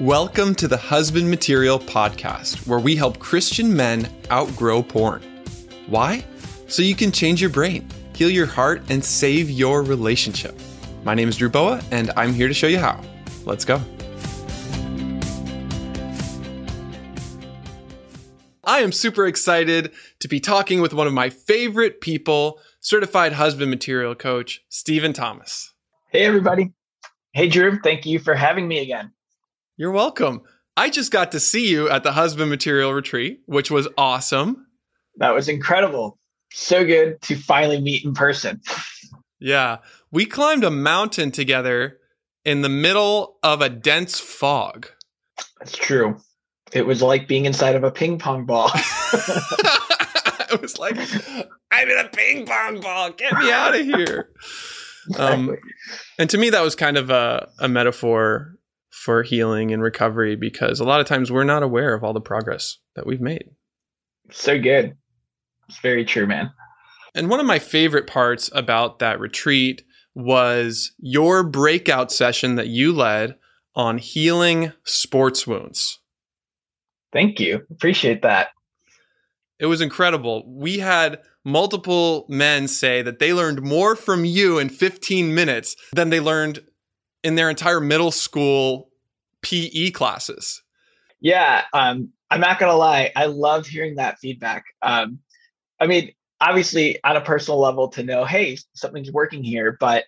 Welcome to the Husband Material Podcast, where we help Christian men outgrow porn. Why? So you can change your brain, heal your heart, and save your relationship. My name is Drew Boa, and I'm here to show you how. Let's go. I am super excited to be talking with one of my favorite people, certified husband material coach, Stephen Thomas. Hey, everybody. Hey, Drew. Thank you for having me again. You're welcome. I just got to see you at the husband material retreat, which was awesome. That was incredible. So good to finally meet in person. Yeah. We climbed a mountain together in the middle of a dense fog. That's true. It was like being inside of a ping pong ball. it was like, I'm in a ping pong ball. Get me out of here. Um, and to me, that was kind of a, a metaphor for healing and recovery because a lot of times we're not aware of all the progress that we've made. So good. It's very true, man. And one of my favorite parts about that retreat was your breakout session that you led on healing sports wounds. Thank you. Appreciate that. It was incredible. We had multiple men say that they learned more from you in 15 minutes than they learned in their entire middle school PE classes. Yeah, um, I'm not gonna lie. I love hearing that feedback. Um, I mean, obviously, on a personal level, to know, hey, something's working here, but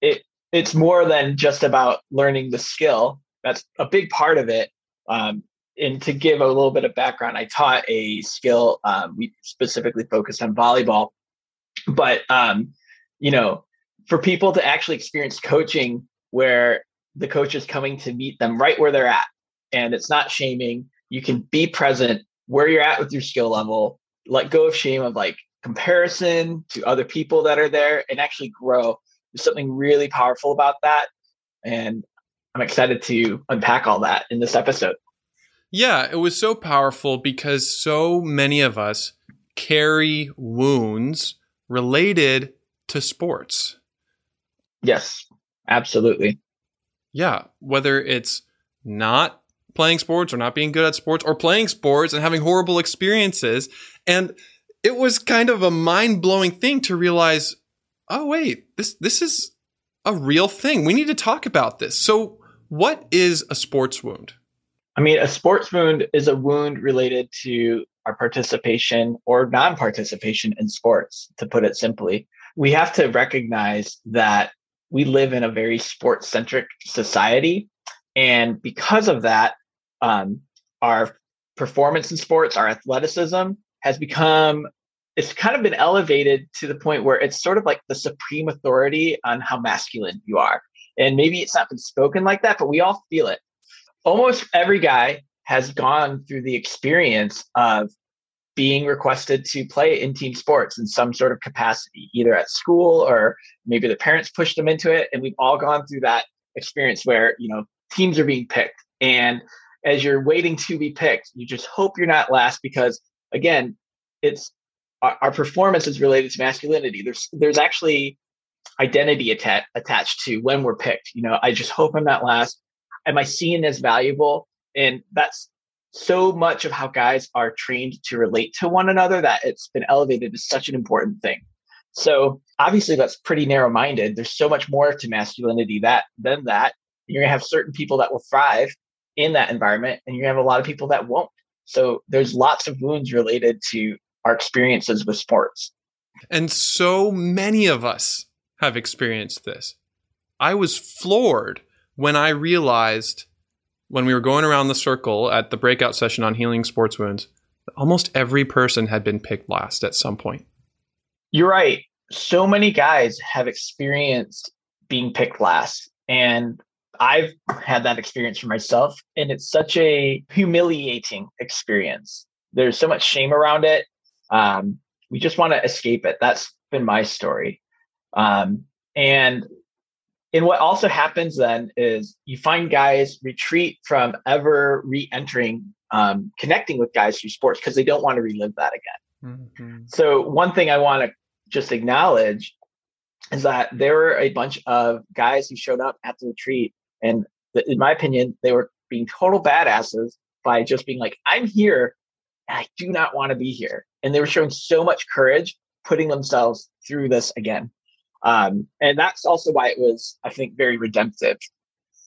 it it's more than just about learning the skill. That's a big part of it. Um, and to give a little bit of background, I taught a skill. Um, we specifically focused on volleyball, but um, you know, for people to actually experience coaching where the coach is coming to meet them right where they're at, and it's not shaming. You can be present where you're at with your skill level. Let go of shame of like comparison to other people that are there, and actually grow. There's something really powerful about that, and I'm excited to unpack all that in this episode. Yeah, it was so powerful because so many of us carry wounds related to sports. Yes, absolutely. Yeah, whether it's not playing sports or not being good at sports or playing sports and having horrible experiences. And it was kind of a mind blowing thing to realize, oh, wait, this, this is a real thing. We need to talk about this. So, what is a sports wound? I mean, a sports wound is a wound related to our participation or non participation in sports, to put it simply. We have to recognize that we live in a very sports centric society. And because of that, um, our performance in sports, our athleticism has become, it's kind of been elevated to the point where it's sort of like the supreme authority on how masculine you are. And maybe it's not been spoken like that, but we all feel it almost every guy has gone through the experience of being requested to play in team sports in some sort of capacity, either at school or maybe the parents pushed them into it. And we've all gone through that experience where, you know, teams are being picked. And as you're waiting to be picked, you just hope you're not last because again, it's our, our performance is related to masculinity. There's there's actually identity atta- attached to when we're picked. You know, I just hope I'm not last am I seen as valuable? And that's so much of how guys are trained to relate to one another that it's been elevated as such an important thing. So obviously that's pretty narrow minded. There's so much more to masculinity that than that. You're gonna have certain people that will thrive in that environment, and you're gonna have a lot of people that won't. So there's lots of wounds related to our experiences with sports. And so many of us have experienced this. I was floored when I realized when we were going around the circle at the breakout session on healing sports wounds, almost every person had been picked last at some point. You're right. So many guys have experienced being picked last. And I've had that experience for myself. And it's such a humiliating experience. There's so much shame around it. Um, we just want to escape it. That's been my story. Um, and and what also happens then is you find guys retreat from ever re-entering um, connecting with guys through sports because they don't want to relive that again mm-hmm. so one thing i want to just acknowledge is that there were a bunch of guys who showed up at the retreat and in my opinion they were being total badasses by just being like, I'm here and I do not want to be here. And they were showing so much courage putting themselves through this again. Um, and that's also why it was, I think, very redemptive.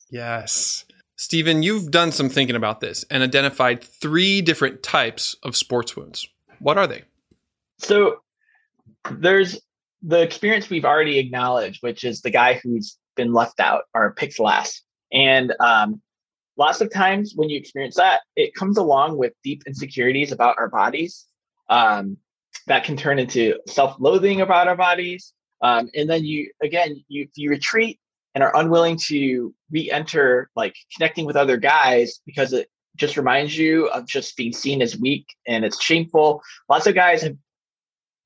Yes. Stephen, you've done some thinking about this and identified three different types of sports wounds. What are they? So there's the experience we've already acknowledged, which is the guy who's been left out or picked last. And um, lots of times when you experience that, it comes along with deep insecurities about our bodies um, that can turn into self-loathing about our bodies. Um, and then you, again, you you retreat and are unwilling to re-enter like connecting with other guys because it just reminds you of just being seen as weak and it's shameful. Lots of guys have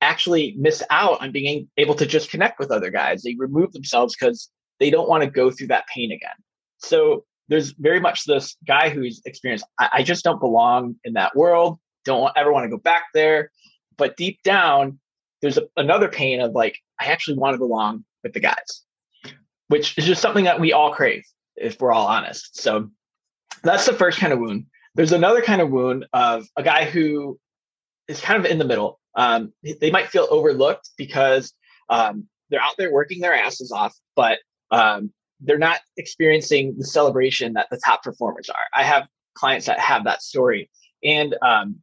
actually miss out on being able to just connect with other guys. They remove themselves because they don't want to go through that pain again. So there's very much this guy who's experienced, I, I just don't belong in that world, don't ever want to go back there. But deep down, there's a, another pain of like, I actually want to belong with the guys, which is just something that we all crave, if we're all honest. So that's the first kind of wound. There's another kind of wound of a guy who is kind of in the middle. Um, they might feel overlooked because um, they're out there working their asses off, but um, they're not experiencing the celebration that the top performers are. I have clients that have that story. And, um,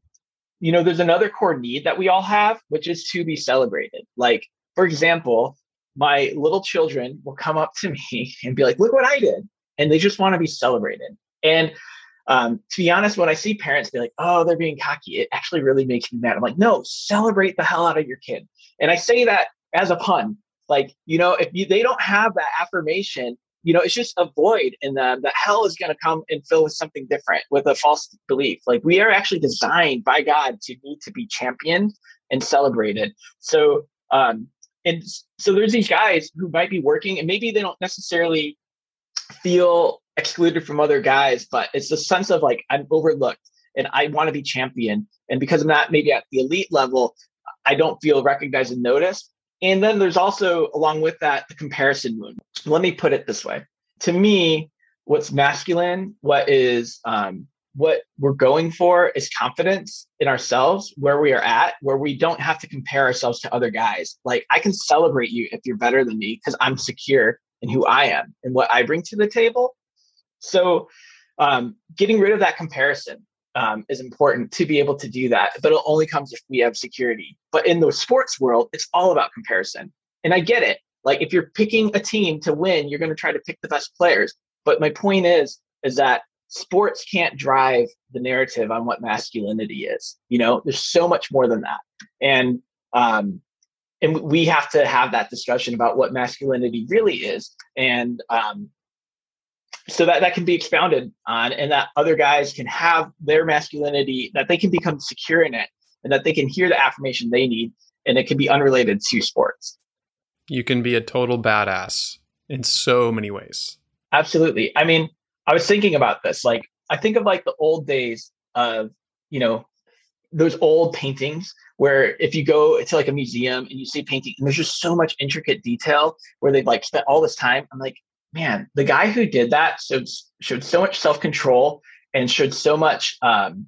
you know, there's another core need that we all have, which is to be celebrated. Like, for example, my little children will come up to me and be like, look what I did. And they just want to be celebrated. And um, to be honest, when I see parents be like, oh, they're being cocky, it actually really makes me mad. I'm like, no, celebrate the hell out of your kid. And I say that as a pun like, you know, if you, they don't have that affirmation, you know, it's just a void in them that hell is going to come and fill with something different with a false belief. Like we are actually designed by God to need to be championed and celebrated. So, um, and so there's these guys who might be working and maybe they don't necessarily feel excluded from other guys, but it's the sense of like, I'm overlooked and I want to be champion. And because I'm not maybe at the elite level, I don't feel recognized and noticed. And then there's also, along with that, the comparison wound. Let me put it this way. To me, what's masculine, what is um, what we're going for is confidence in ourselves, where we are at, where we don't have to compare ourselves to other guys. Like I can celebrate you if you're better than me because I'm secure in who I am and what I bring to the table. So um, getting rid of that comparison um, is important to be able to do that. But it only comes if we have security. But in the sports world, it's all about comparison. And I get it. Like if you're picking a team to win, you're going to try to pick the best players. But my point is, is that sports can't drive the narrative on what masculinity is. You know, there's so much more than that. And um, and we have to have that discussion about what masculinity really is. And um, so that that can be expounded on and that other guys can have their masculinity that they can become secure in it and that they can hear the affirmation they need and it can be unrelated to sports you can be a total badass in so many ways absolutely i mean i was thinking about this like i think of like the old days of you know those old paintings where if you go to like a museum and you see painting and there's just so much intricate detail where they've like spent all this time i'm like man, the guy who did that showed showed so much self control and showed so much um,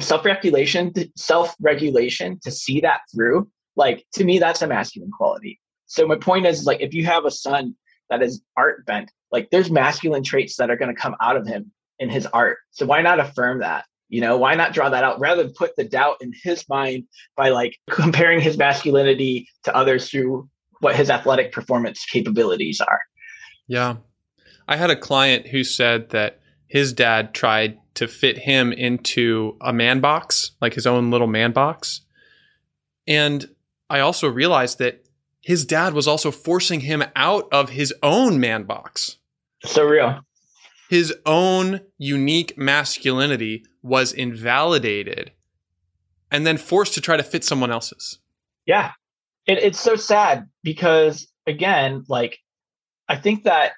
self regulation, self regulation to see that through. Like to me, that's a masculine quality. So my point is, like, if you have a son that is art bent, like there's masculine traits that are going to come out of him in his art. So why not affirm that? You know, why not draw that out rather than put the doubt in his mind by like comparing his masculinity to others through what his athletic performance capabilities are. Yeah. I had a client who said that his dad tried to fit him into a man box, like his own little man box. And I also realized that his dad was also forcing him out of his own man box. So real. His own unique masculinity was invalidated and then forced to try to fit someone else's. Yeah. It, it's so sad because, again, like I think that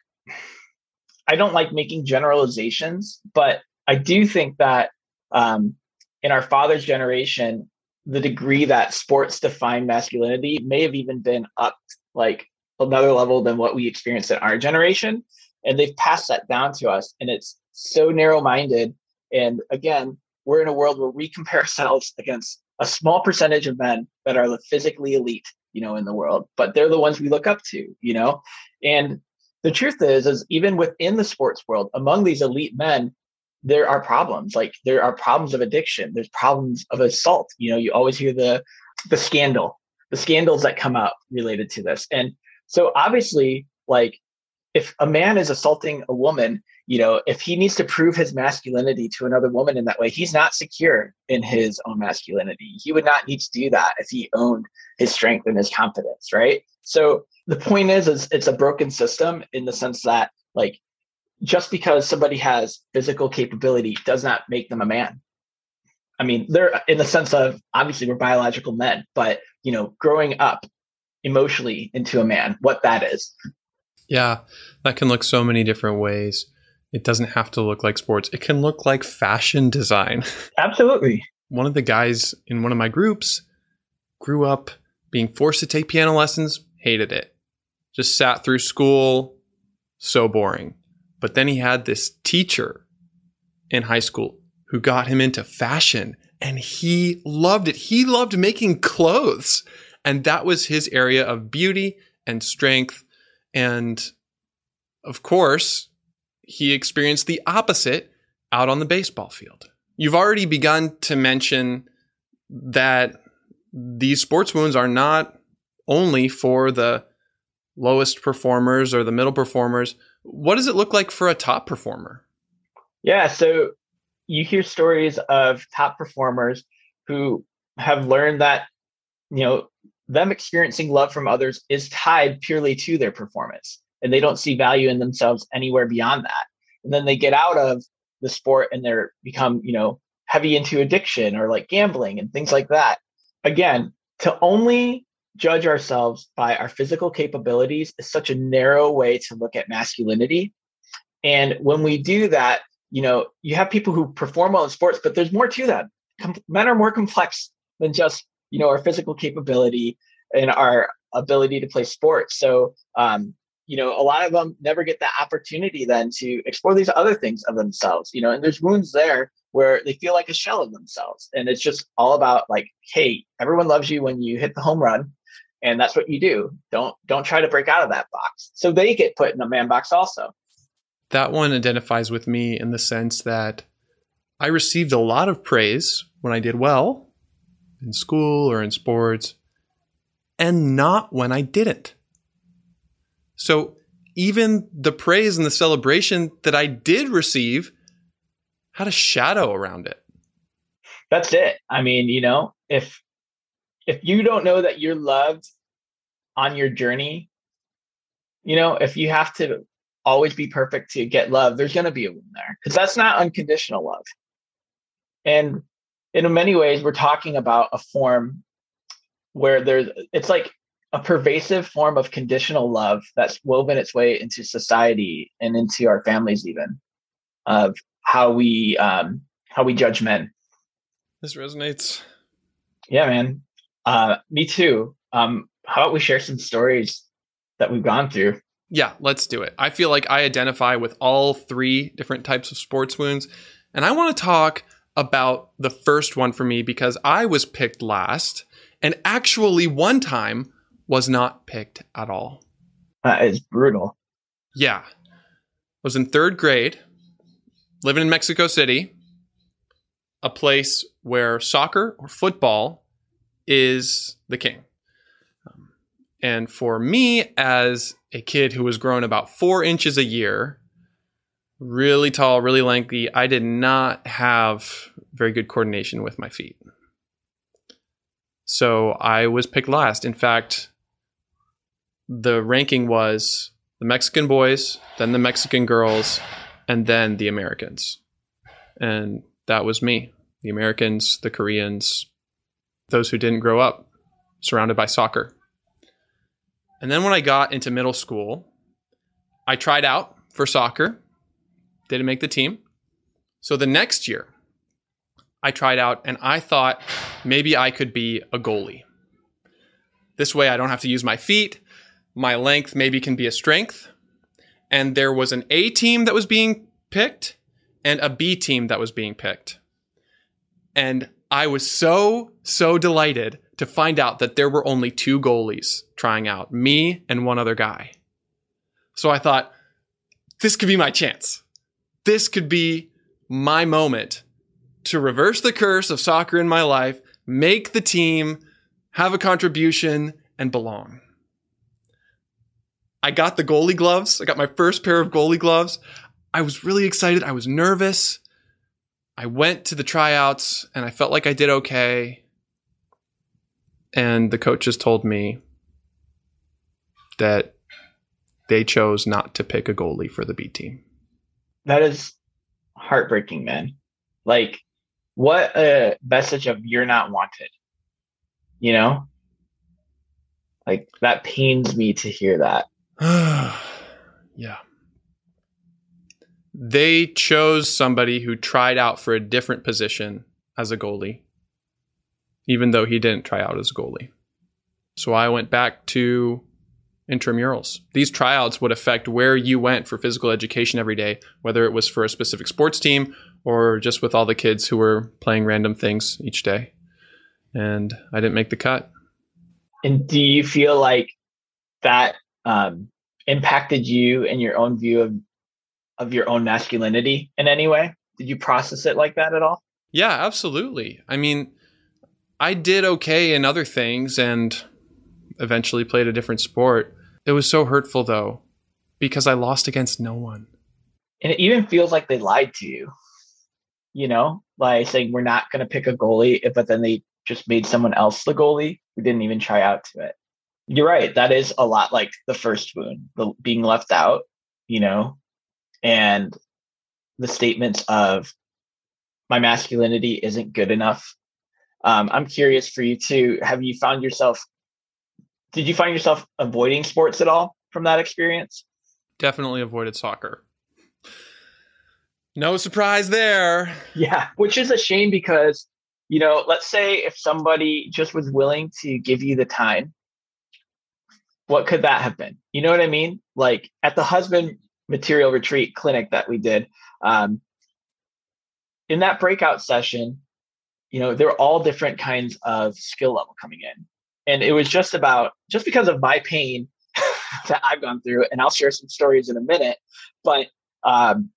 I don't like making generalizations, but I do think that um, in our father's generation, the degree that sports define masculinity may have even been up like another level than what we experienced in our generation. And they've passed that down to us. And it's so narrow minded. And again, we're in a world where we compare ourselves against a small percentage of men that are the physically elite, you know, in the world, but they're the ones we look up to, you know? And the truth is, is even within the sports world, among these elite men, there are problems. Like there are problems of addiction. There's problems of assault. You know, you always hear the the scandal, the scandals that come up related to this. And so obviously, like if a man is assaulting a woman, you know, if he needs to prove his masculinity to another woman in that way, he's not secure in his own masculinity. He would not need to do that if he owned his strength and his confidence, right? So the point is, is it's a broken system in the sense that like just because somebody has physical capability does not make them a man. I mean, they're in the sense of obviously we're biological men, but you know, growing up emotionally into a man, what that is. Yeah, that can look so many different ways. It doesn't have to look like sports. It can look like fashion design. Absolutely. One of the guys in one of my groups grew up being forced to take piano lessons, hated it. Just sat through school, so boring. But then he had this teacher in high school who got him into fashion and he loved it. He loved making clothes. And that was his area of beauty and strength. And of course, he experienced the opposite out on the baseball field. You've already begun to mention that these sports wounds are not only for the lowest performers or the middle performers. What does it look like for a top performer? Yeah, so you hear stories of top performers who have learned that, you know, them experiencing love from others is tied purely to their performance and they don't see value in themselves anywhere beyond that and then they get out of the sport and they're become you know heavy into addiction or like gambling and things like that again to only judge ourselves by our physical capabilities is such a narrow way to look at masculinity. And when we do that you know you have people who perform well in sports but there's more to them. Com- men are more complex than just you know our physical capability and our ability to play sports. So um, you know a lot of them never get that opportunity then to explore these other things of themselves you know and there's wounds there where they feel like a shell of themselves. And it's just all about like hey everyone loves you when you hit the home run and that's what you do don't don't try to break out of that box so they get put in a man box also that one identifies with me in the sense that i received a lot of praise when i did well in school or in sports and not when i didn't so even the praise and the celebration that I did receive had a shadow around it. That's it. I mean, you know, if if you don't know that you're loved on your journey, you know, if you have to always be perfect to get love, there's going to be a wound there because that's not unconditional love. And in many ways, we're talking about a form where there's, it's like a pervasive form of conditional love that's woven its way into society and into our families even of how we um how we judge men. This resonates. Yeah man uh me too um how about we share some stories that we've gone through yeah let's do it i feel like i identify with all three different types of sports wounds and i want to talk about the first one for me because i was picked last and actually one time was not picked at all. That is brutal. Yeah. I was in third grade, living in Mexico City, a place where soccer or football is the king. Um, and for me, as a kid who was growing about four inches a year, really tall, really lanky, I did not have very good coordination with my feet. So I was picked last. In fact, the ranking was the Mexican boys, then the Mexican girls, and then the Americans. And that was me. The Americans, the Koreans, those who didn't grow up surrounded by soccer. And then when I got into middle school, I tried out for soccer, didn't make the team. So the next year, I tried out and I thought maybe I could be a goalie. This way I don't have to use my feet my length maybe can be a strength. And there was an A team that was being picked, and a B team that was being picked. And I was so, so delighted to find out that there were only two goalies trying out me and one other guy. So I thought, this could be my chance. This could be my moment to reverse the curse of soccer in my life, make the team, have a contribution, and belong. I got the goalie gloves. I got my first pair of goalie gloves. I was really excited. I was nervous. I went to the tryouts and I felt like I did okay. And the coaches told me that they chose not to pick a goalie for the B team. That is heartbreaking, man. Like, what a message of you're not wanted. You know? Like, that pains me to hear that. yeah. They chose somebody who tried out for a different position as a goalie, even though he didn't try out as a goalie. So I went back to intramurals. These tryouts would affect where you went for physical education every day, whether it was for a specific sports team or just with all the kids who were playing random things each day. And I didn't make the cut. And do you feel like that um, impacted you and your own view of of your own masculinity in any way? Did you process it like that at all? Yeah, absolutely. I mean, I did okay in other things and eventually played a different sport. It was so hurtful though, because I lost against no one. And it even feels like they lied to you, you know, by saying we're not going to pick a goalie, but then they just made someone else the goalie We didn't even try out to it. You're right. That is a lot like the first wound, the being left out, you know, and the statements of my masculinity isn't good enough. Um, I'm curious for you too. Have you found yourself? Did you find yourself avoiding sports at all from that experience? Definitely avoided soccer. No surprise there. Yeah, which is a shame because, you know, let's say if somebody just was willing to give you the time, what could that have been? You know what I mean? Like at the husband material retreat clinic that we did. Um, in that breakout session, you know, there were all different kinds of skill level coming in. And it was just about, just because of my pain that I've gone through, and I'll share some stories in a minute, but um,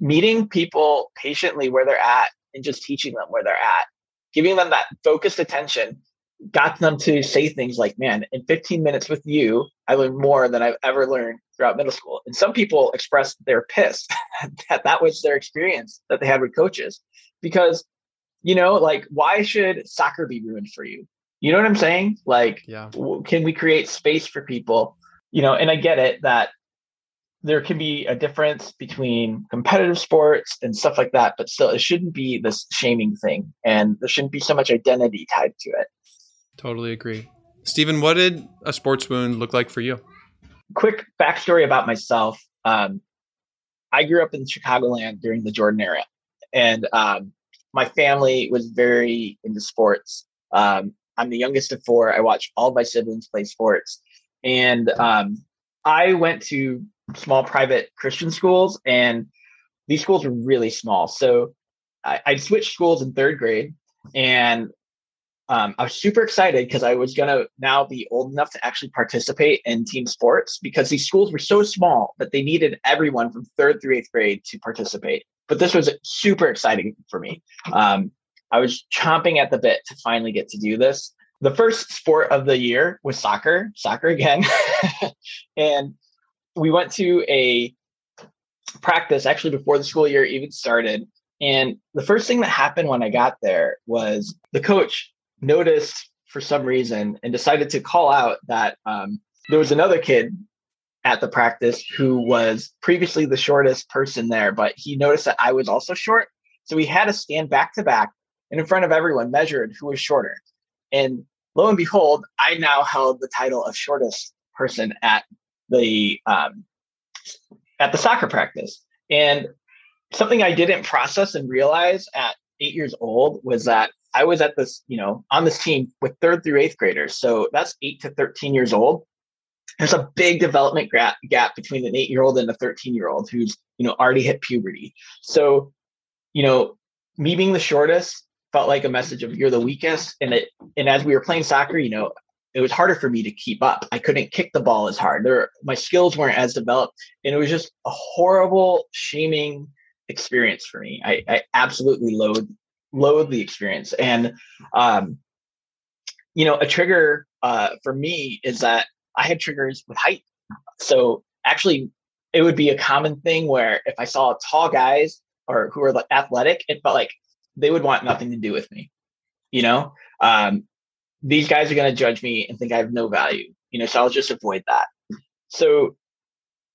meeting people patiently where they're at and just teaching them where they're at, giving them that focused attention got them to say things like, man, in 15 minutes with you, I learned more than I've ever learned throughout middle school. And some people expressed they're pissed that that was their experience that they had with coaches because, you know, like, why should soccer be ruined for you? You know what I'm saying? Like, yeah. can we create space for people? You know, and I get it that there can be a difference between competitive sports and stuff like that, but still, it shouldn't be this shaming thing, and there shouldn't be so much identity tied to it. Totally agree. Stephen, what did a sports wound look like for you? Quick backstory about myself. Um, I grew up in Chicagoland during the Jordan era, and um, my family was very into sports. Um, I'm the youngest of four. I watched all my siblings play sports, and um, I went to small private Christian schools, and these schools were really small. So I, I switched schools in third grade, and um, I was super excited because I was going to now be old enough to actually participate in team sports because these schools were so small that they needed everyone from third through eighth grade to participate. But this was super exciting for me. Um, I was chomping at the bit to finally get to do this. The first sport of the year was soccer, soccer again. and we went to a practice actually before the school year even started. And the first thing that happened when I got there was the coach noticed for some reason and decided to call out that um, there was another kid at the practice who was previously the shortest person there, but he noticed that I was also short. So we had to stand back to back and in front of everyone measured who was shorter. And lo and behold, I now held the title of shortest person at the um, at the soccer practice. And something I didn't process and realize at eight years old was that I was at this, you know, on this team with third through eighth graders. So that's eight to 13 years old. There's a big development gap, gap between an eight year old and a 13 year old who's you know already hit puberty. So you know me being the shortest felt like a message of you're the weakest and it and as we were playing soccer you know it was harder for me to keep up. I couldn't kick the ball as hard. There my skills weren't as developed and it was just a horrible shaming experience for me. I, I absolutely loathe loathe the experience. And um you know a trigger uh for me is that I had triggers with height. So actually, it would be a common thing where if I saw tall guys or who are like athletic, it felt like they would want nothing to do with me. You know, um, these guys are going to judge me and think I have no value. You know, so I'll just avoid that. So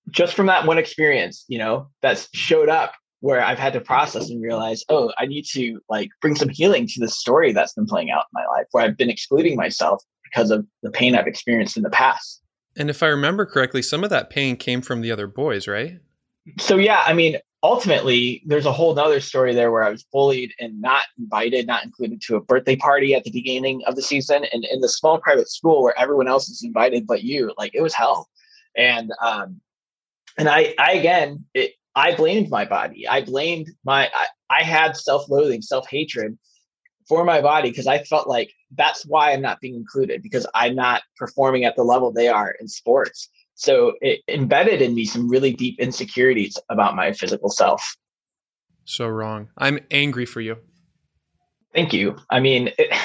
just from that one experience, you know, that's showed up where I've had to process and realize, oh, I need to like bring some healing to the story that's been playing out in my life where I've been excluding myself because of the pain I've experienced in the past. And if I remember correctly, some of that pain came from the other boys, right? So yeah, I mean, ultimately there's a whole other story there where I was bullied and not invited, not included to a birthday party at the beginning of the season. And in the small private school where everyone else is invited but you, like it was hell. And um and I I again it, I blamed my body. I blamed my I, I had self-loathing, self-hatred for my body because I felt like that's why I'm not being included because I'm not performing at the level they are in sports. So it embedded in me some really deep insecurities about my physical self. So wrong. I'm angry for you. Thank you. I mean, it,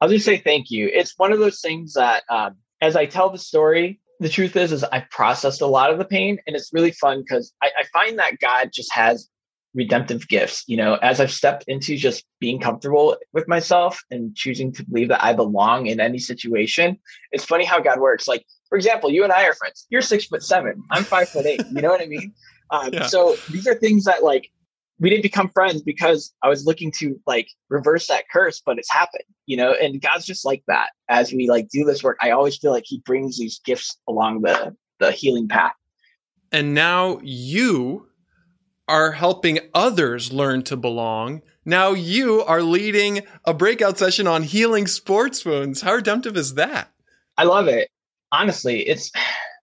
I'll just say thank you. It's one of those things that, um, as I tell the story, the truth is, is I've processed a lot of the pain, and it's really fun because I, I find that God just has redemptive gifts. You know, as I've stepped into just being comfortable with myself and choosing to believe that I belong in any situation, it's funny how God works. Like, for example, you and I are friends. You're six foot seven. I'm five foot eight. You know what I mean? Um, yeah. So these are things that like we didn't become friends because I was looking to like reverse that curse, but it's happened, you know, and God's just like that. As we like do this work, I always feel like he brings these gifts along the the healing path. And now you are helping others learn to belong. Now you are leading a breakout session on healing sports wounds. How redemptive is that? I love it. Honestly, it's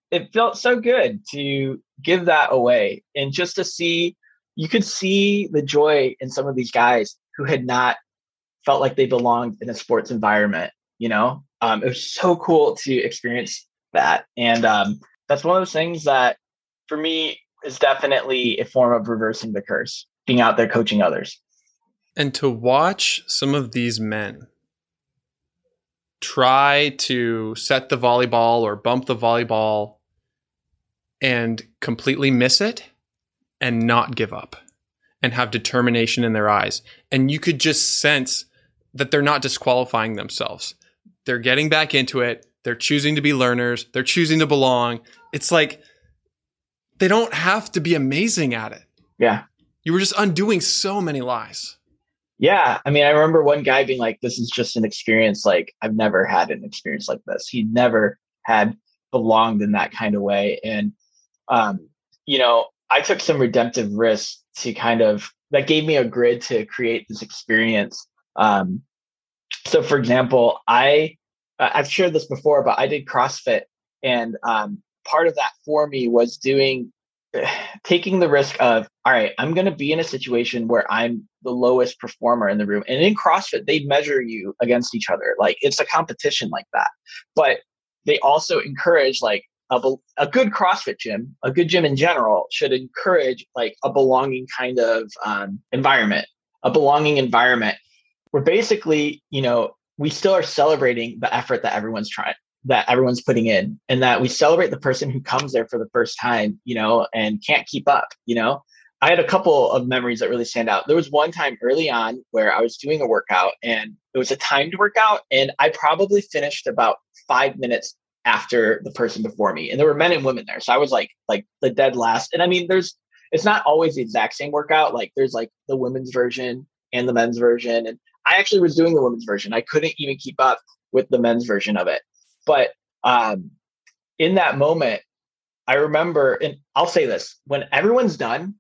it felt so good to give that away and just to see you could see the joy in some of these guys who had not felt like they belonged in a sports environment you know um, it was so cool to experience that and um, that's one of those things that for me is definitely a form of reversing the curse, being out there coaching others. And to watch some of these men try to set the volleyball or bump the volleyball and completely miss it and not give up and have determination in their eyes. And you could just sense that they're not disqualifying themselves. They're getting back into it. They're choosing to be learners. They're choosing to belong. It's like they don't have to be amazing at it. Yeah. You were just undoing so many lies. Yeah. I mean, I remember one guy being like, this is just an experience. Like, I've never had an experience like this. He never had belonged in that kind of way. And, um, you know, I took some redemptive risks to kind of, that gave me a grid to create this experience. Um, so, for example, I, I've shared this before, but I did CrossFit and um, part of that for me was doing taking the risk of all right i'm going to be in a situation where i'm the lowest performer in the room. And in crossfit they measure you against each other. Like it's a competition like that. But they also encourage like a, a good crossfit gym a good gym in general should encourage like a belonging kind of um, environment a belonging environment where basically you know we still are celebrating the effort that everyone's trying that everyone's putting in and that we celebrate the person who comes there for the first time you know and can't keep up you know? I had a couple of memories that really stand out. There was one time early on where i was doing a workout and it was a timed workout and i probably finished about five minutes after the person before me and there were men and women there. So i was like like the dead last. And i mean there's it's not always the exact same workout. Like there's like the women's version and the men's version. And i actually was doing the women's version. I couldn't even keep up with the men's version of it but um, in that moment, I remember, and I'll say this when everyone's done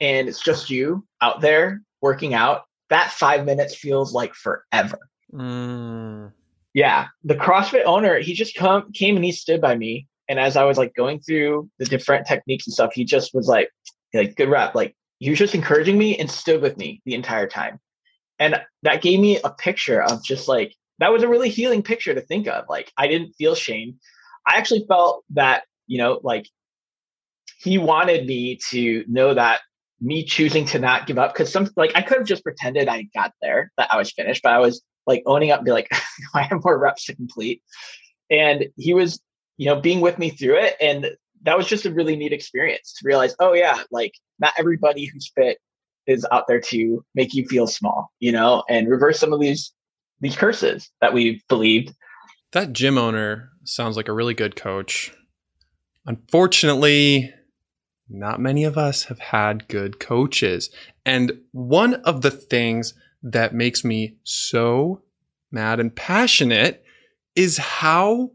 and it's just you out there working out, that five minutes feels like forever. Mm. Yeah, the CrossFit owner, he just come came and he stood by me, and as I was like going through the different techniques and stuff, he just was like, like good rep, like he was just encouraging me and stood with me the entire time, and that gave me a picture of just like that was a really healing picture to think of. Like I didn't feel shame. I actually felt that you know like he wanted me to know that me choosing to not give up because some like I could have just pretended I got there that I was finished, but I was like owning up and be like, I have more reps to complete. And he was, you know, being with me through it. And that was just a really neat experience to realize, oh yeah, like not everybody who's fit is out there to make you feel small, you know, and reverse some of these these curses that we've believed. That gym owner sounds like a really good coach. Unfortunately, not many of us have had good coaches. And one of the things that makes me so mad and passionate is how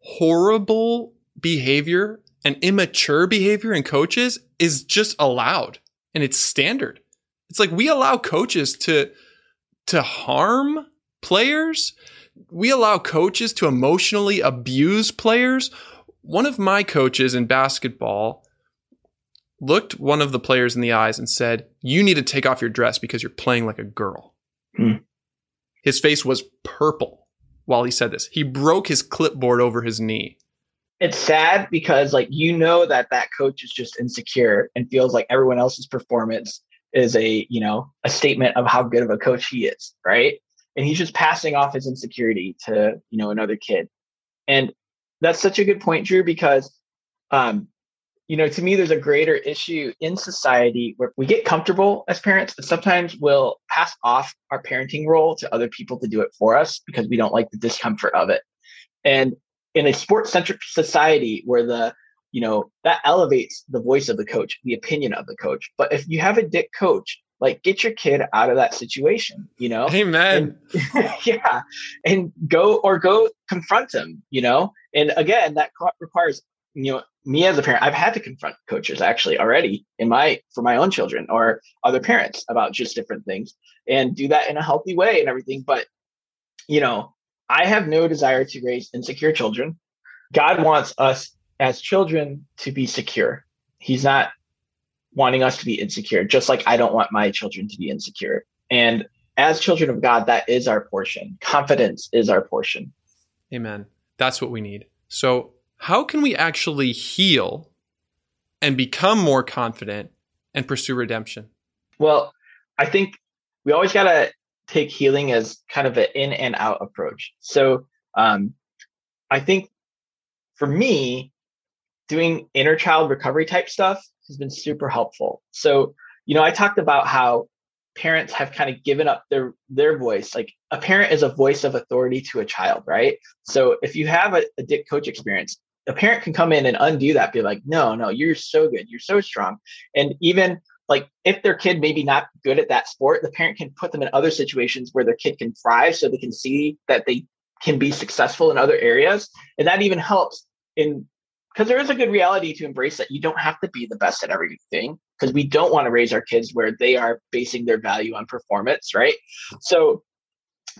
horrible behavior and immature behavior in coaches is just allowed and it's standard. It's like we allow coaches to to harm players. We allow coaches to emotionally abuse players. One of my coaches in basketball looked one of the players in the eyes and said, You need to take off your dress because you're playing like a girl. Hmm. His face was purple while he said this. He broke his clipboard over his knee. It's sad because, like, you know that that coach is just insecure and feels like everyone else's performance is a, you know, a statement of how good of a coach he is, right? And he's just passing off his insecurity to, you know, another kid. And that's such a good point, Drew, because um, you know, to me, there's a greater issue in society where we get comfortable as parents, but sometimes we'll pass off our parenting role to other people to do it for us because we don't like the discomfort of it. And in a sports centric society where the, you know, that elevates the voice of the coach, the opinion of the coach. But if you have a dick coach, like get your kid out of that situation, you know? Amen. And, yeah. And go or go confront them you know? And again, that requires you know me as a parent i've had to confront coaches actually already in my for my own children or other parents about just different things and do that in a healthy way and everything but you know i have no desire to raise insecure children god wants us as children to be secure he's not wanting us to be insecure just like i don't want my children to be insecure. And as children of god that is our portion. Confidence is our portion. Amen. That's what we need. So how can we actually heal and become more confident and pursue redemption? Well, I think we always got to take healing as kind of an in and out approach. So um, I think for me, doing inner child recovery type stuff has been super helpful. So, you know, I talked about how parents have kind of given up their their voice like a parent is a voice of authority to a child right so if you have a, a dick coach experience a parent can come in and undo that be like no no you're so good you're so strong and even like if their kid maybe not good at that sport the parent can put them in other situations where their kid can thrive so they can see that they can be successful in other areas and that even helps in because there is a good reality to embrace that you don't have to be the best at everything because we don't want to raise our kids where they are basing their value on performance right so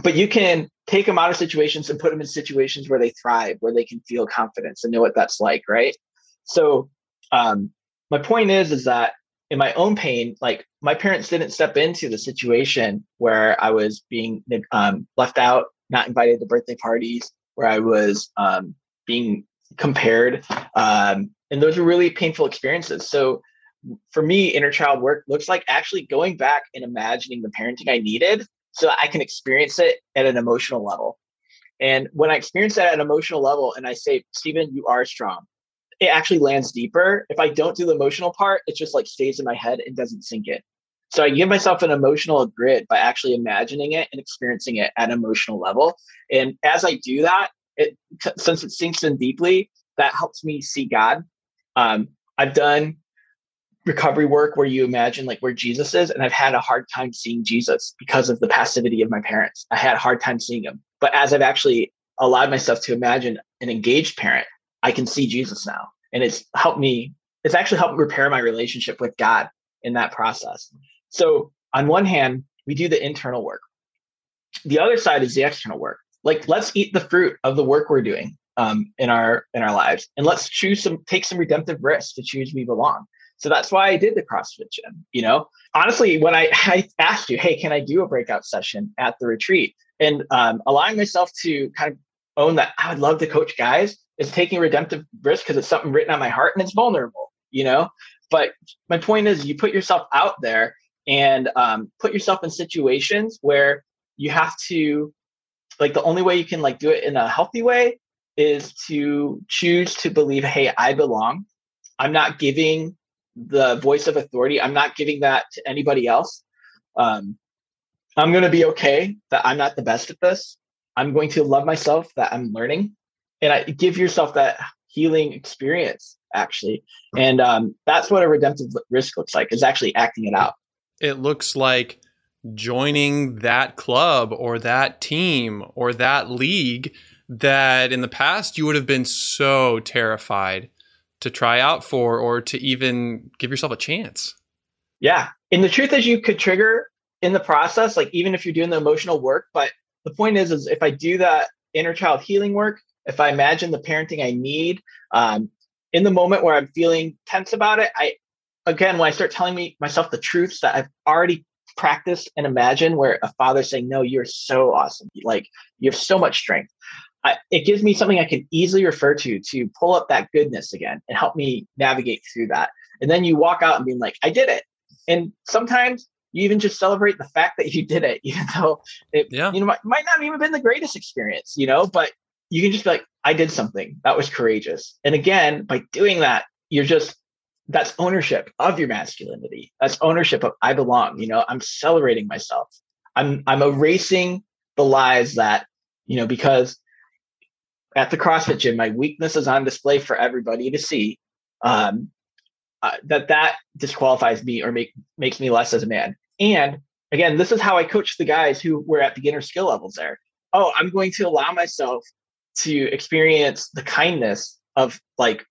but you can take them out of situations and put them in situations where they thrive, where they can feel confidence and know what that's like, right? So um, my point is, is that in my own pain, like my parents didn't step into the situation where I was being um, left out, not invited to birthday parties, where I was um, being compared, um, and those are really painful experiences. So for me, inner child work looks like actually going back and imagining the parenting I needed so I can experience it at an emotional level. And when I experience that at an emotional level and I say, Stephen, you are strong, it actually lands deeper. If I don't do the emotional part, it just like stays in my head and doesn't sink in. So I give myself an emotional grid by actually imagining it and experiencing it at an emotional level. And as I do that, it since it sinks in deeply, that helps me see God. Um, I've done recovery work where you imagine like where Jesus is. And I've had a hard time seeing Jesus because of the passivity of my parents. I had a hard time seeing him. But as I've actually allowed myself to imagine an engaged parent, I can see Jesus now. And it's helped me, it's actually helped repair my relationship with God in that process. So on one hand, we do the internal work. The other side is the external work. Like let's eat the fruit of the work we're doing um, in our in our lives and let's choose some take some redemptive risks to choose we belong. So that's why i did the crossfit gym you know? Honestly when i, I asked you hey can i do a breakout session at the retreat? And um, allowing myself to kind of own that i would love to coach guys is taking redemptive risk because it's something written on my heart and it's vulnerable you know? But my point is you put yourself out there and um, put yourself in situations where you have to like the only way you can like do it in a healthy way is to choose to believe hey i belong. I'm not giving the voice of authority. I'm not giving that to anybody else. Um, i'm going to be okay that i'm not the best at this. I'm going to love myself that i'm learning. And i give yourself that healing experience actually. And um, that's what a redemptive risk looks like is actually acting it out. It looks like joining that club or that team or that league that in the past you would have been so terrified to try out for or to even give yourself a chance. Yeah. And the truth is you could trigger in the process, like even if you're doing the emotional work, but the point is, is if I do that inner child healing work, if I imagine the parenting I need, um, in the moment where I'm feeling tense about it, I, again, when I start telling me myself the truths that I've already practiced and imagine where a father saying, no, you're so awesome. Like you have so much strength. I, it gives me something I can easily refer to to pull up that goodness again and help me navigate through that. And then you walk out and being like, I did it. And sometimes you even just celebrate the fact that you did it, even though it yeah. you know might, might not even been the greatest experience, you know, but you can just be like, I did something that was courageous. And again, by doing that, you're just that's ownership of your masculinity. That's ownership of I belong. You know, I'm celebrating myself. I'm I'm erasing the lies that, you know, because at the CrossFit gym, my weakness is on display for everybody to see. Um, uh, that that disqualifies me or make makes me less as a man. And again, this is how I coach the guys who were at beginner skill levels there. Oh, I'm going to allow myself to experience the kindness of like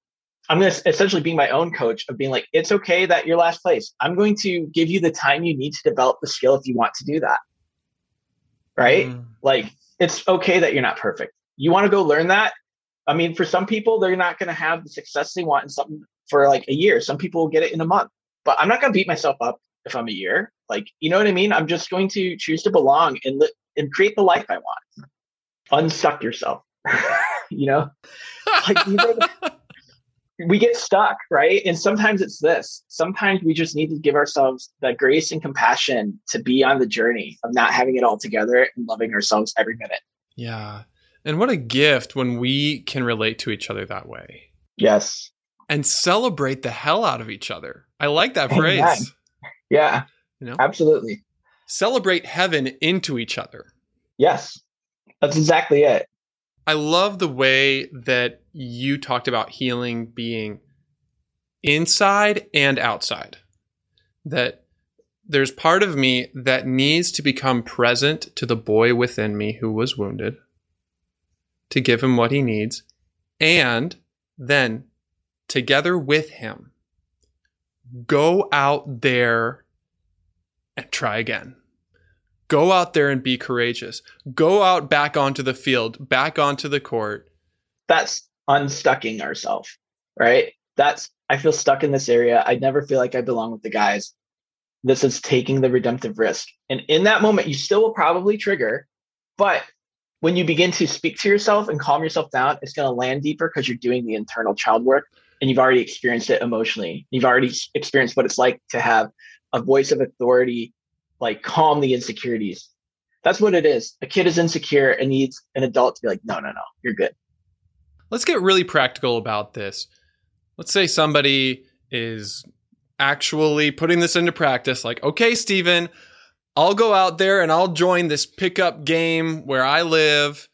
I'm going to essentially be my own coach of being like, it's okay that you're last place. I'm going to give you the time you need to develop the skill if you want to do that. Right? Mm. Like, it's okay that you're not perfect. You want to go learn that? I mean for some people they're not going to have the success they want in something for like a year. Some people will get it in a month. But i'm not going to beat myself up if i'm a year. Like you know what i mean? I'm just going to choose to belong and li- and create the life i want. Unstuck yourself. You know? Like we get stuck right and sometimes it's this sometimes we just need to give ourselves the grace and compassion to be on the journey of not having it all together and loving ourselves every minute yeah and what a gift when we can relate to each other that way. Yes. And celebrate the hell out of each other. I like that phrase. Amen. Yeah. You know? Absolutely. Celebrate heaven into each other. Yes. That's exactly it. I love the way that you talked about healing being inside and outside. That there's part of me that needs to become present to the boy within me who was wounded to give him what he needs, and then together with him, go out there and try again. Go out there and be courageous. Go out back onto the field, back onto the court. That's unstucking ourselves, right? That's, I feel stuck in this area. I never feel like I belong with the guys. This is taking the redemptive risk. And in that moment, you still will probably trigger, but when you begin to speak to yourself and calm yourself down, it's going to land deeper because you're doing the internal child work and you've already experienced it emotionally. You've already experienced what it's like to have a voice of authority, like calm the insecurities. That's what it is. A kid is insecure and needs an adult to be like, no, no, no, you're good. Let's get really practical about this. Let's say somebody is actually putting this into practice, like, okay, Stephen, I'll go out there and I'll join this pickup game where I live,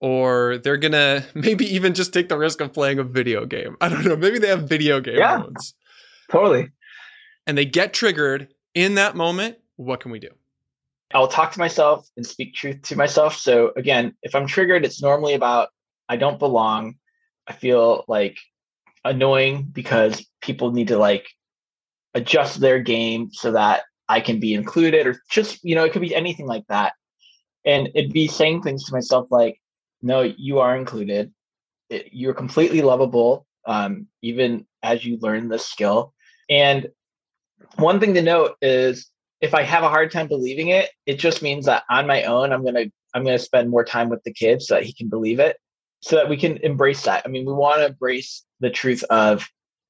or they're gonna maybe even just take the risk of playing a video game. I don't know. Maybe they have video game yeah, modes. Totally. And they get triggered in that moment. What can we do? I'll talk to myself and speak truth to myself. So again, if I'm triggered, it's normally about I don't belong. I feel like annoying because people need to like adjust their game so that I can be included, or just, you know, it could be anything like that. And it'd be saying things to myself like, no, you are included. It, you're completely lovable, um, even as you learn this skill. And one thing to note is if I have a hard time believing it, it just means that on my own, I'm gonna I'm gonna spend more time with the kid so that he can believe it, so that we can embrace that. I mean, we want to embrace the truth of,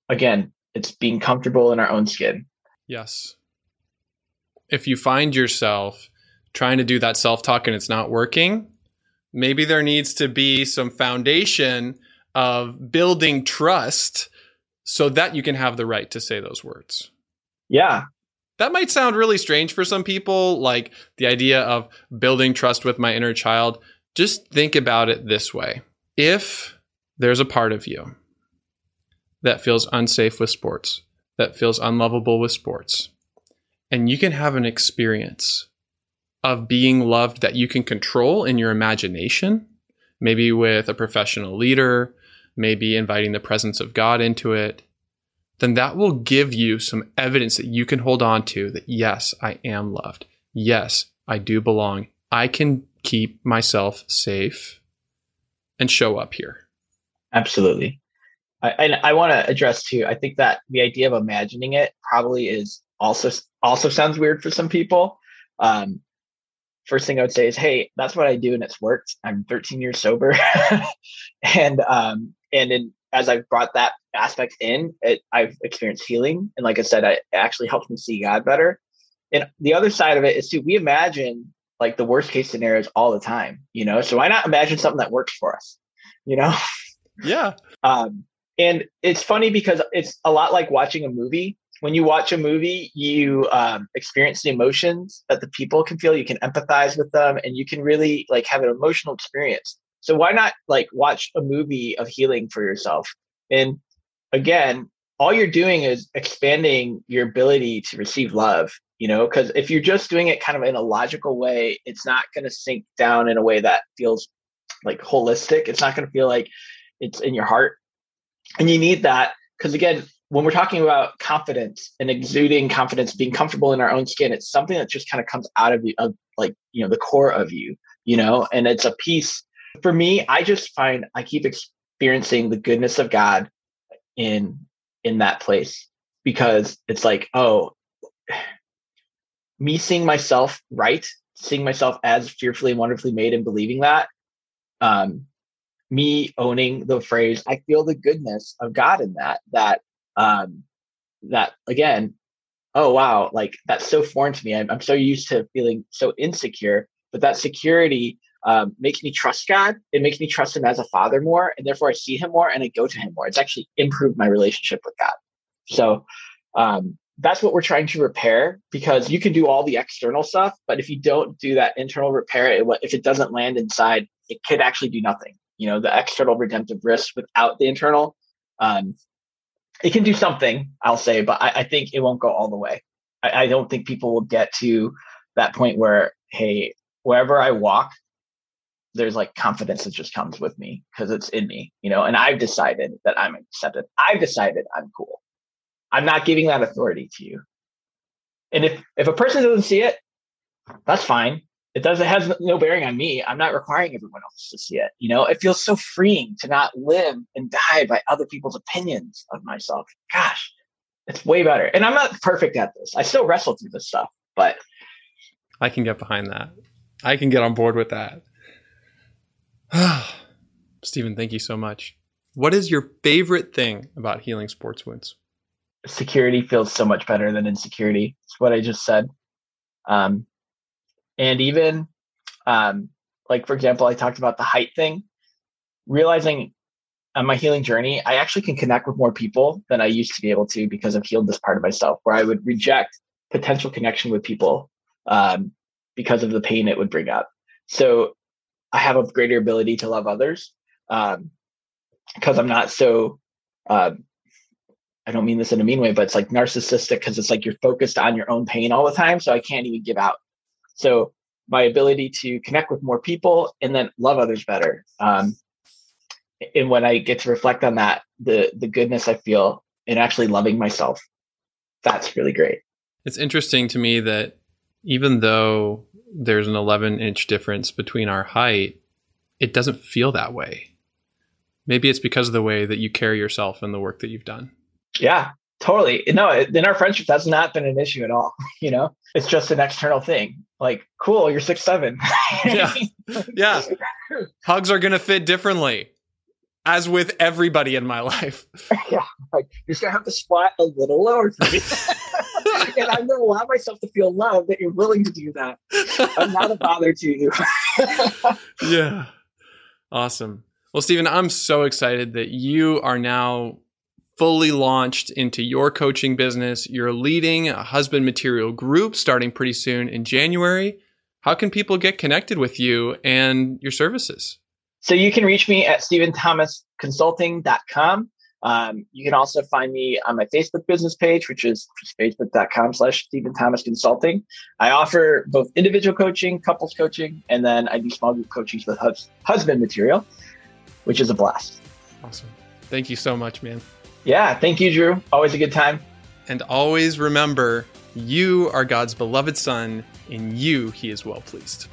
again, it's being comfortable in our own skin. Yes. If you find yourself trying to do that self talk and it's not working, maybe there needs to be some foundation of building trust so that you can have the right to say those words. Yeah. That might sound really strange for some people, like the idea of building trust with my inner child. Just think about it this way. If there's a part of you that feels unsafe with sports, that feels unlovable with sports, and you can have an experience of being loved that you can control in your imagination, maybe with a professional leader, maybe inviting the presence of God into it, then that will give you some evidence that you can hold on to that yes, I am loved. Yes, I do belong. I can keep myself safe and show up here. Absolutely. I, and I want to address too. I think that the idea of imagining it probably is also also sounds weird for some people. Um, first thing I would say is, hey, that's what I do and it's worked. I'm 13 years sober, and um, and in, as I've brought that aspect in, it, I've experienced healing, and like I said, I, it actually helps me see God better. And the other side of it is too, we imagine like the worst case scenarios all the time, you know. So why not imagine something that works for us, you know? Yeah. Um, and it's funny because it's a lot like watching a movie when you watch a movie you um, experience the emotions that the people can feel you can empathize with them and you can really like have an emotional experience so why not like watch a movie of healing for yourself and again all you're doing is expanding your ability to receive love you know because if you're just doing it kind of in a logical way it's not going to sink down in a way that feels like holistic. It's not going to feel like it's in your heart. And you need that because again when we're talking about confidence and exuding confidence being comfortable in our own skin it's something that just kind of comes out of you of like you know the core of you you know? And it's a piece for me i just find i keep experiencing the goodness of god in in that place because it's like oh me seeing myself right seeing myself as fearfully and wonderfully made and believing that um me owning the phrase i feel the goodness of god in that that um that again oh wow like that's so foreign to me. I'm, I'm so used to feeling so insecure but that security um, makes me trust god. It makes me trust him as a father more and therefore i see him more and i go to him more. It's actually improved my relationship with god. So um, that's what we're trying to repair because you can do all the external stuff but if you don't do that internal repair it, if it doesn't land inside it could actually do nothing. You know the external redemptive risk without the internal um, it can do something i'll say but i, I think it won't go all the way. I, I, don't think people will get to that point where hey wherever i walk there's like confidence that just comes with me because it's in me you know and i've decided that i'm accepted. I've decided i'm cool. I'm not giving that authority to you. And if if a person doesn't see it that's fine. It does it has no bearing on me. I'm not requiring everyone else to see it you know? It feels so freeing to not live and die by other people's opinions of myself. Gosh it's way better. And i'm not perfect at this. I still wrestle through this stuff but i can get behind that. I can get on board with that stephen thank you so much. What is your favorite thing about healing sports wounds? Security feels so much better than insecurity. It's what i just said. Um, and even um, like for example i talked about the height thing. Realizing on my healing journey i actually can connect with more people than i used to be able to because i've healed this part of myself where i would reject potential connection with people um, because of the pain it would bring up. So i have a greater ability to love others um, because i'm not so um, I don't mean this in a mean way, but it's like narcissistic because it's like you're focused on your own pain all the time. So I can't even give out so my ability to connect with more people and then love others better. Um, and when I get to reflect on that, the the goodness I feel in actually loving myself, that's really great. It's interesting to me that even though there's an 11 inch difference between our height, it doesn't feel that way. Maybe it's because of the way that you carry yourself and the work that you've done. Yeah, totally. No, in our friendship, that's not been an issue at all. You know, it's just an external thing. Like, cool, you're six seven. yeah, yeah. Hugs are gonna fit differently, as with everybody in my life. yeah, like you're just gonna have to squat a little lower for me. And I'm going to allow myself to feel love that you're willing to do that. I'm not a bother to you. yeah. Awesome. Well, Stephen, I'm so excited that you are now fully launched into your coaching business. You're leading a husband material group starting pretty soon in January. How can people get connected with you and your services? So you can reach me at stephenthomasconsulting.com. Um, you can also find me on my Facebook business page, which is facebook.com slash Stephen Thomas Consulting. I offer both individual coaching, couples coaching, and then I do small group coaching with hus- husband material, which is a blast. Awesome. Thank you so much, man. Yeah. Thank you, Drew. Always a good time. And always remember, you are God's beloved son. In you, he is well pleased.